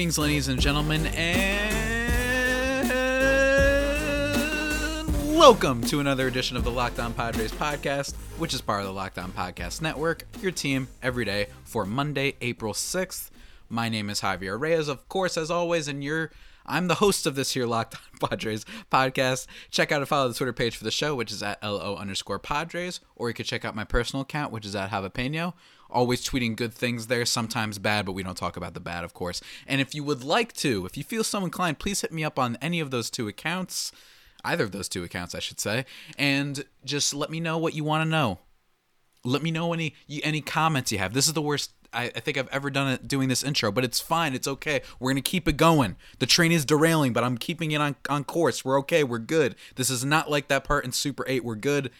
Greetings, ladies and gentlemen, and welcome to another edition of the Locked On Padres podcast, which is part of the Locked On Podcast Network, your team every day for Monday, April 6th. My name is Javier Reyes, of course, as always, and you're I'm the host of this here Locked On Padres podcast. Check out and follow the Twitter page for the show, which is at LO underscore Padres, or you can check out my personal account, which is at Javapeno. Always tweeting good things there, sometimes bad, but we don't talk about the bad, of course. And if you would like to, if you feel so inclined, please hit me up on any of those two accounts, either of those two accounts, I should say, and just let me know what you want to know. Let me know any any comments you have. This is the worst I, I, think I've ever done it doing this intro, but it's fine. It's okay. We're gonna keep it going. The train is derailing, but I'm keeping it on on course. We're okay. We're good. This is not like that part in Super 8. We're good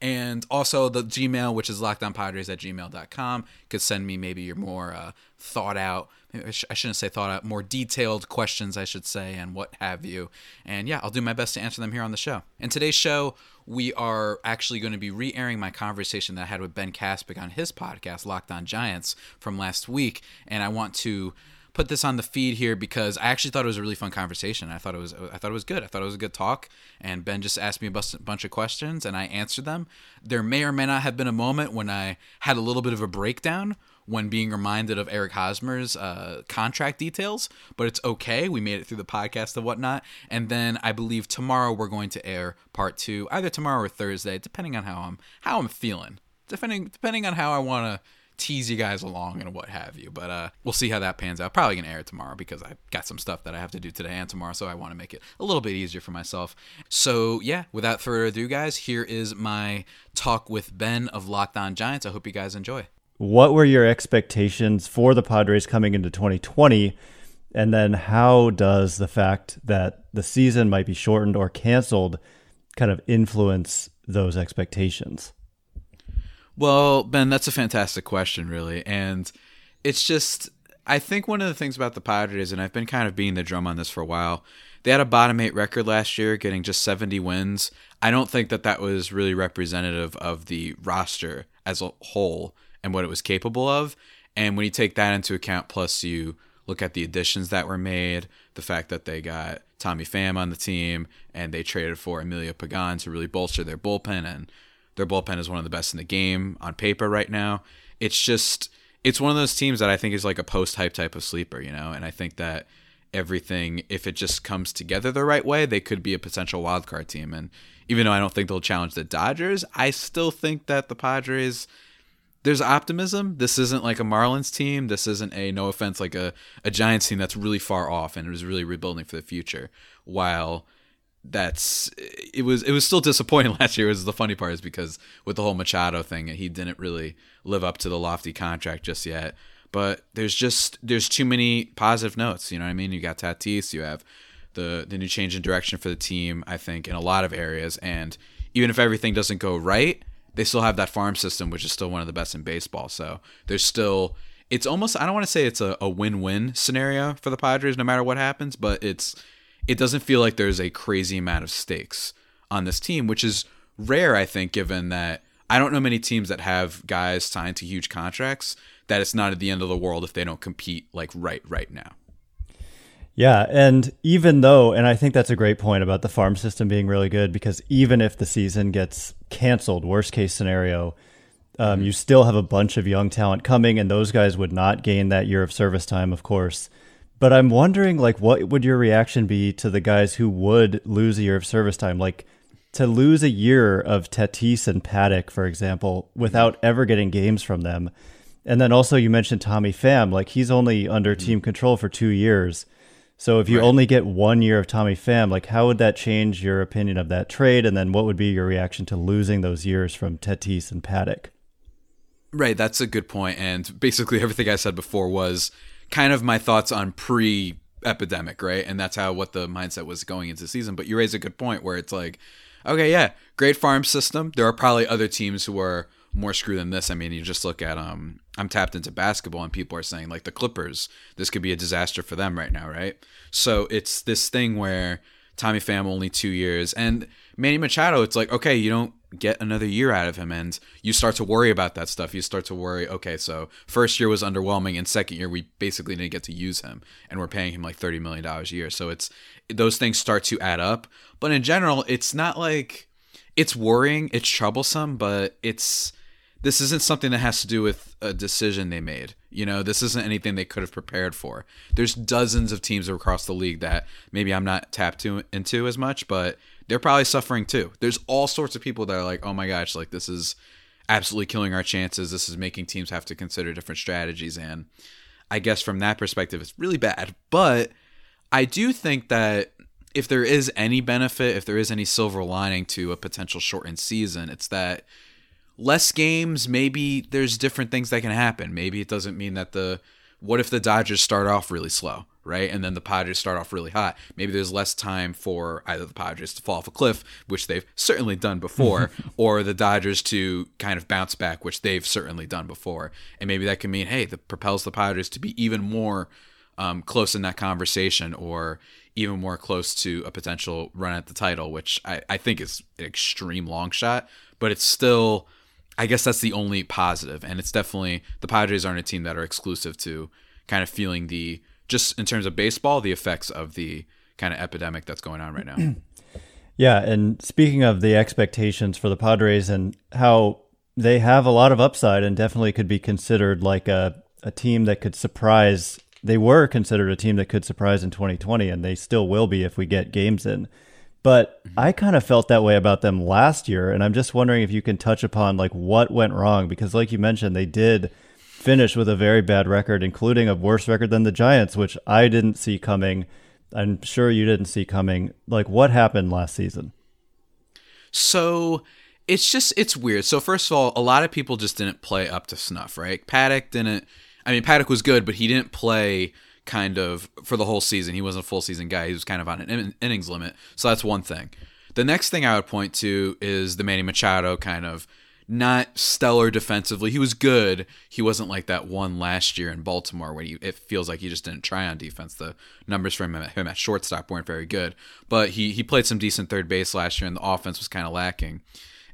and also the Gmail, which is lockedonpadres at gmail.com, could send me maybe your more uh, thought out, I shouldn't say thought out, more detailed questions, I should say, and what have you. And yeah, I'll do my best to answer them here on the show. In today's show, we are actually going to be re airing my conversation that I had with Ben Kaspick on his podcast, Locked On Giants, from last week. And I want to put this on the feed here because I actually thought it was a really fun conversation. I thought it was I thought it was good. I thought it was a good talk. And Ben just asked me a bunch of questions and I answered them. There may or may not have been a moment when I had a little bit of a breakdown when being reminded of Eric Hosmer's uh, contract details, but it's okay. We made it through the podcast and whatnot. And then I believe tomorrow we're going to air part two, either tomorrow or Thursday, depending on how I'm how I'm feeling. Depending depending on how I want to tease you guys along and what have you. But uh, we'll see how that pans out. Probably gonna air it tomorrow because I got some stuff that I have to do today and tomorrow, so I want to make it a little bit easier for myself. So yeah, without further ado, guys, here is my talk with Ben of Locked On Giants. I hope you guys enjoy. What were your expectations for the Padres coming into 2020? And then how does the fact that the season might be shortened or canceled kind of influence those expectations? Well, Ben, that's a fantastic question, really. And it's just, I think one of the things about the Padres, and I've been kind of beating the drum on this for a while, they had a bottom eight record last year, getting just 70 wins. I don't think that that was really representative of the roster as a whole and what it was capable of. And when you take that into account, plus you look at the additions that were made, the fact that they got Tommy Pham on the team and they traded for Emilio Pagan to really bolster their bullpen and their bullpen is one of the best in the game on paper right now. It's just it's one of those teams that I think is like a post hype type of sleeper, you know, and I think that everything if it just comes together the right way, they could be a potential wild card team. And even though I don't think they'll challenge the Dodgers, I still think that the Padres there's optimism. This isn't like a Marlins team. This isn't a no offense like a, a Giants team that's really far off and is really rebuilding for the future. While that's it was it was still disappointing last year. Was the funny part is because with the whole Machado thing, he didn't really live up to the lofty contract just yet. But there's just there's too many positive notes. You know what I mean? You got Tatis, you have the the new change in direction for the team. I think in a lot of areas, and even if everything doesn't go right, they still have that farm system, which is still one of the best in baseball. So there's still it's almost I don't want to say it's a, a win-win scenario for the Padres no matter what happens, but it's it doesn't feel like there's a crazy amount of stakes on this team, which is rare, I think, given that I don't know many teams that have guys signed to huge contracts that it's not at the end of the world if they don't compete like right right now. Yeah, and even though, and I think that's a great point about the farm system being really good because even if the season gets canceled, worst case scenario, um, you still have a bunch of young talent coming, and those guys would not gain that year of service time, of course. But I'm wondering, like, what would your reaction be to the guys who would lose a year of service time? Like, to lose a year of Tatis and Paddack, for example, without ever getting games from them. And then also, you mentioned Tommy Pham. Like, he's only under mm-hmm. team control for two years. So if you right. only get one year of Tommy Pham, like, how would that change your opinion of that trade? And then what would be your reaction to losing those years from Tatis and Paddack? Right, that's a good point. And basically, everything I said before was kind of my thoughts on pre epidemic, right? And that's how what the mindset was going into season. But you raise a good point where it's like, okay, yeah, great farm system. There are probably other teams who are more screwed than this. I mean, you just look at um I'm tapped into basketball and people are saying like the Clippers, this could be a disaster for them right now, right? So it's this thing where Tommy Pham only two years. And Manny Machado, it's like, okay, you don't get another year out of him. And you start to worry about that stuff. You start to worry okay so first year was underwhelming and second year we basically didn't get to use him. And we're paying him like 30 million dollars a year. So it's those things start to add up. But in general it's not like it's worrying it's troublesome but it's this isn't something that has to do with a decision they made you know this isn't anything they could have prepared for there's dozens of teams across the league that maybe i'm not tapped to, into as much but they're probably suffering too. There's all sorts of people that are like, oh my gosh, like this is absolutely killing our chances. This is making teams have to consider different strategies. And I guess from that perspective, it's really bad. But I do think that if there is any benefit, if there is any silver lining to a potential shortened season, it's that less games, maybe there's different things that can happen. Maybe it doesn't mean that the what if the Dodgers start off really slow? right? And then the Padres start off really hot. Maybe there's less time for either the Padres to fall off a cliff, which they've certainly done before, or the Dodgers to kind of bounce back, which they've certainly done before. And maybe that can mean, hey, that propels the Padres to be even more um, close in that conversation, or even more close to a potential run at the title, which I, I think is an extreme long shot, but it's still. I guess that's the only positive, and it's definitely the Padres aren't a team that are exclusive to kind of feeling the just in terms of baseball, the effects of the kind of epidemic that's going on right now. yeah, and speaking of the expectations for the Padres and how they have a lot of upside and definitely could be considered like a, a team that could surprise. They were considered a team that could surprise in 2020, and they still will be if we get games in. But mm-hmm. I kind of felt that way about them last year, and I'm just wondering if you can touch upon like what went wrong because, like you mentioned, they did finish with a very bad record, including a worse record than the Giants, which I didn't see coming. I'm sure you didn't see coming. Like, what happened last season? So it's just it's weird. So first of all, a lot of people just didn't play up to snuff, right? Paddack didn't. I mean, Paddack was good, but he didn't play kind of for the whole season. He wasn't a full season guy. He was kind of on an in- innings limit. So that's one thing. The next thing I would point to is the Manny Machado kind of not stellar defensively. He was good. He wasn't like that one last year in Baltimore where he, it feels like he just didn't try on defense. The numbers from him at, him at shortstop weren't very good, but he he played some decent third base last year, and the offense was kind of lacking.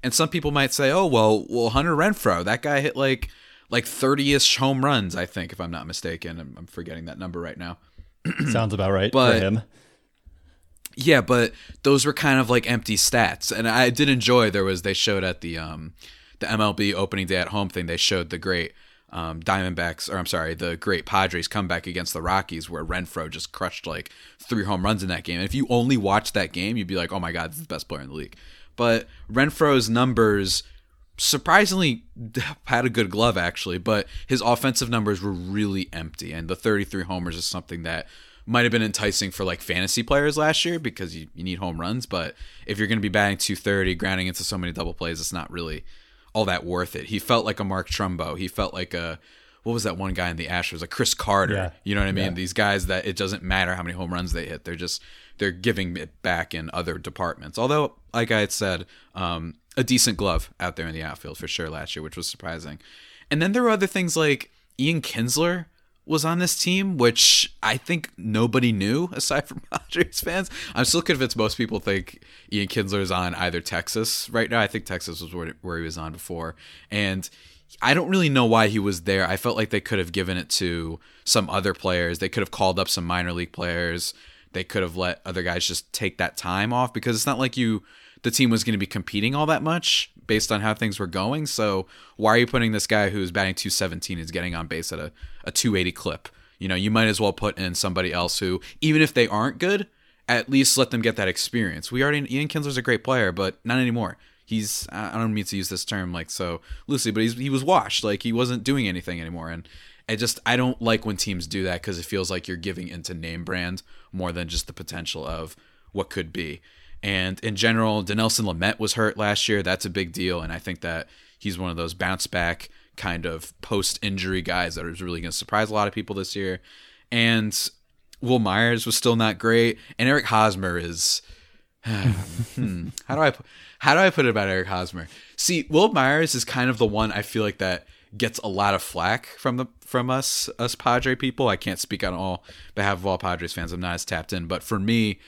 And some people might say, "Oh well, well Hunter Renfroe, that guy hit like like 30ish home runs, I think, if I'm not mistaken. I'm, I'm forgetting that number right now. Sounds about right but, for him." Yeah, but those were kind of like empty stats, and I did enjoy. There was they showed at the um, the MLB opening day at home thing, they showed the great um, Diamondbacks, or I'm sorry, the great Padres comeback against the Rockies, where Renfroe just crushed like three home runs in that game. And if you only watched that game, you'd be like, oh my God, this is the best player in the league. But Renfroe's numbers surprisingly had a good glove, actually, but his offensive numbers were really empty. And the 33 homers is something that might have been enticing for like fantasy players last year because you, you need home runs. But if you're going to be batting 230, grounding into so many double plays, it's not really all that worth it. He felt like a Mark Trumbo. He felt like a what was that one guy in the Astros? Like Chris Carter. Yeah. You know what I mean? Yeah. These guys that it doesn't matter how many home runs they hit. They're just they're giving it back in other departments. Although, like I had said, um, a decent glove out there in the outfield for sure last year, which was surprising. And then there were other things like Ian Kinsler was on this team, which I think nobody knew aside from Padres fans. I'm still convinced most people think Ian Kinsler is on either Texas right now. I think Texas was where, where he was on before. And I don't really know why he was there. I felt like they could have given it to some other players. They could have called up some minor league players. They could have let other guys just take that time off because it's not like you the team was going to be competing all that much based on how things were going. So why are you putting this guy who's batting 217 is getting on base at a, a 280 clip? You know, you might as well put in somebody else who, even if they aren't good, at least let them get that experience. We already Ian Kinsler's a great player, but not anymore. He's I don't mean to use this term like so loosely, but he's he was washed. Like he wasn't doing anything anymore, and I just I don't like when teams do that because it feels like you're giving into name brand more than just the potential of what could be. And in general, Dinelson Lamet was hurt last year. That's a big deal. And I think that he's one of those bounce back kind of post injury guys that is really going to surprise a lot of people this year. And Wil Myers was still not great. And Eric Hosmer is. hmm, how do I how do I put it about Eric Hosmer? See, Wil Myers is kind of the one I feel like that gets a lot of flack from the from us us Padre people. I can't speak on all behalf of all Padres fans. I'm not as tapped in, but for me,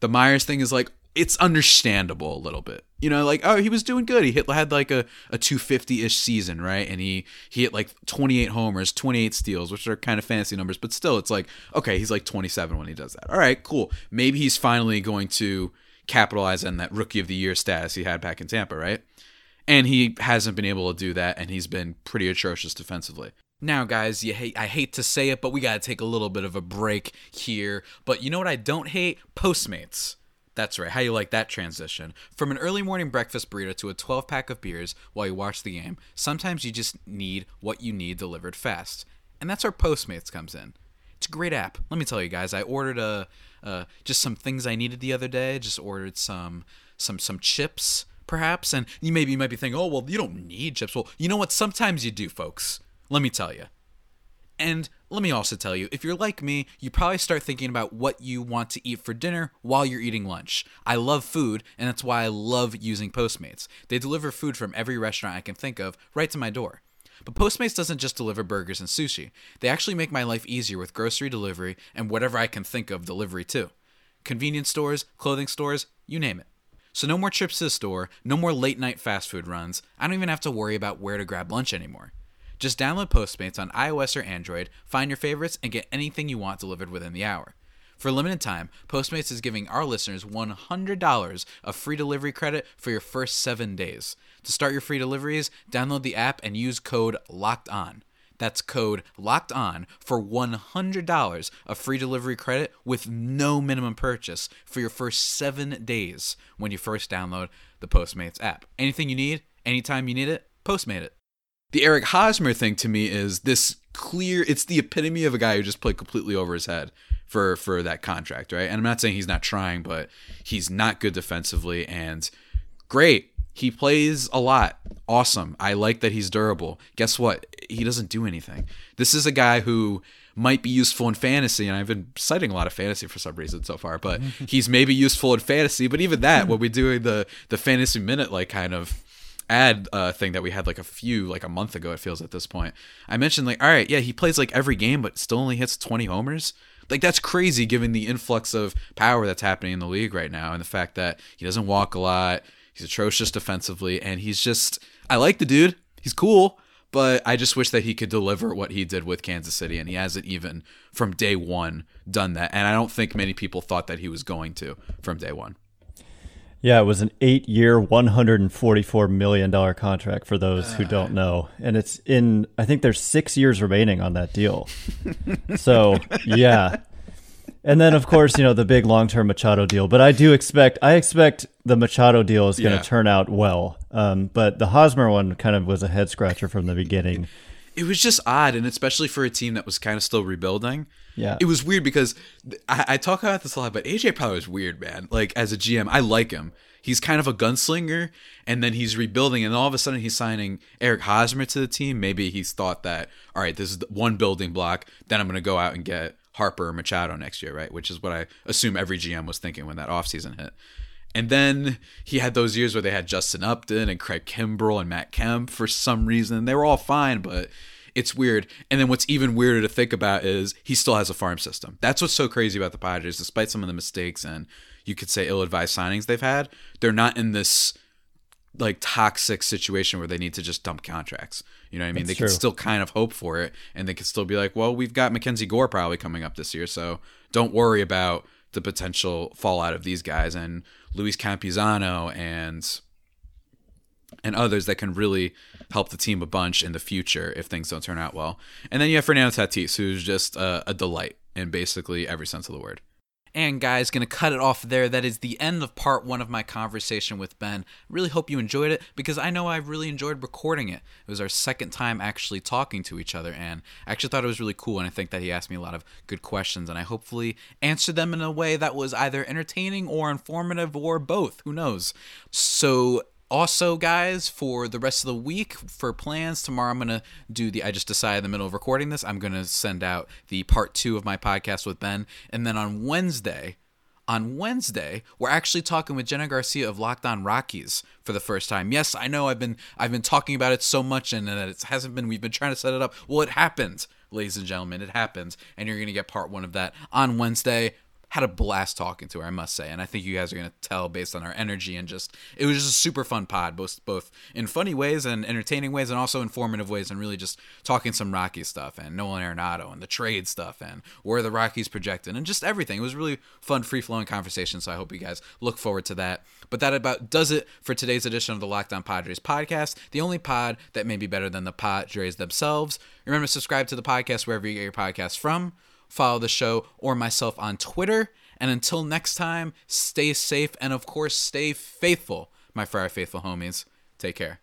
the Myers thing is like it's understandable a little bit. You know, like oh, he was doing good. He hit had like a, a 250-ish season, right? And he he hit like 28 homers, 28 steals, which are kind of fantasy numbers, but still it's like okay, he's like 27 when he does that. All right, cool. Maybe he's finally going to capitalize on that rookie of the year status he had back in Tampa, right? And he hasn't been able to do that and he's been pretty atrocious defensively. Now, guys, you hate I hate to say it, but we got to take a little bit of a break here. But you know what I don't hate? Postmates. That's right. How you like that transition? From an early morning breakfast burrito to a 12 pack of beers while you watch the game, sometimes you just need what you need delivered fast. And that's where Postmates comes in. It's a great app. Let me tell you guys, I ordered a just some things I needed the other day. Just ordered some some some chips perhaps and you maybe you might be thinking, "Oh, well, you don't need chips." Well, you know what? Sometimes you do, folks. Let me tell you. And let me also tell you, if you're like me, you probably start thinking about what you want to eat for dinner while you're eating lunch. I love food, and that's why I love using Postmates. They deliver food from every restaurant I can think of right to my door. But Postmates doesn't just deliver burgers and sushi. They actually make my life easier with grocery delivery and whatever I can think of delivery too. Convenience stores, clothing stores, you name it. So no more trips to the store, no more late night fast food runs. I don't even have to worry about where to grab lunch anymore. Just download Postmates on iOS or Android, find your favorites, and get anything you want delivered within the hour. For a limited time, Postmates is giving our listeners $100 of free delivery credit for your first seven days. To start your free deliveries, download the app and use code LOCKED ON. That's code LOCKED ON for $100 of free delivery credit with no minimum purchase for your first seven days when you first download the Postmates app. Anything you need, anytime you need it, Postmate it the Eric Hosmer thing to me is this clear it's the epitome of a guy who just played completely over his head for for that contract, right? And I'm not saying he's not trying, but he's not good defensively and great. He plays a lot. Awesome. I like that he's durable. Guess what? He doesn't do anything. This is a guy who might be useful in fantasy, and I've been citing a lot of fantasy for some reason so far, but he's maybe useful in fantasy. But even that, when we do the the fantasy minute like kind of ad uh, thing that we had like a few like a month ago it feels at this point i mentioned like all right yeah he plays like every game but still only hits 20 homers like that's crazy given the influx of power that's happening in the league right now and the fact that he doesn't walk a lot he's atrocious defensively and he's just i like the dude he's cool but I just wish that he could deliver what he did with Kansas City, and he hasn't even from day one done that. And I don't think many people thought that he was going to from day one. Yeah, it was an eight year, $144 million contract for those who don't know. And it's in, I think there's six years remaining on that deal. so, yeah. And then, of course, you know, the big long term Machado deal. But I do expect, I expect the Machado deal is going to yeah. turn out well. Um, but the Hosmer one kind of was a head scratcher from the beginning it was just odd, and especially for a team that was kind of still rebuilding. Yeah, it was weird because I, I talk about this a lot, but AJ Preller is weird, man. Like as a GM, I like him. He's kind of a gunslinger, and then he's rebuilding, and all of a sudden he's signing Eric Hosmer to the team. Maybe he's thought that, all right, this is one building block. Then I'm going to go out and get Harper or Machado next year, right? Which is what I assume every GM was thinking when that offseason hit. And then he had those years where they had Justin Upton and Craig Kimbrel and Matt Kemp for some reason. They were all fine, but it's weird. And then what's even weirder to think about is he still has a farm system. That's what's so crazy about the Padres, despite some of the mistakes and you could say ill-advised signings they've had. They're not in this like toxic situation where they need to just dump contracts. You know what I mean? That's they true. can still kind of hope for it and they can still be like, well, we've got Mackenzie Gore probably coming up this year, so don't worry about the potential fallout of these guys and Luis Campusano and and others that can really help the team a bunch in the future if things don't turn out well. And then you have Fernando Tatis, who's just a, a delight in basically every sense of the word. And guys, gonna cut it off there. That is the end of part one of my conversation with Ben. Really hope you enjoyed it because I know I really enjoyed recording it. It was our second time actually talking to each other, and I actually thought it was really cool. And I think that he asked me a lot of good questions, and I hopefully answered them in a way that was either entertaining or informative or both. Who knows? So also guys for the rest of the week for plans tomorrow i'm gonna do the i just decided in the middle of recording this i'm gonna send out the part two of my podcast with ben and then on wednesday on Wednesday, we're actually talking with Jenna Garcia of Locked On Rockies for the first time. Yes, I know I've been I've been talking about it so much and that it hasn't been we've been trying to set it up. Well, it happened, ladies and gentlemen, it happened, and you're gonna get part one of that on Wednesday had a blast talking to her, I must say, and I think you guys are gonna tell based on our energy and just it was just a super fun pod, both both in funny ways and entertaining ways, and also informative ways, and really just talking some Rocky stuff and Nolan Arenado and the trade stuff and where the Rockies projected and just everything. It was really fun, free flowing conversation. So I hope you guys look forward to that. But that about does it for today's edition of the Locked On Padres podcast, the only pod that may be better than the Padres themselves. Remember to subscribe to the podcast wherever you get your podcasts from follow the show or myself on Twitter. And until next time, stay safe and, of course, stay faithful, my Friar Faithful homies. Take care.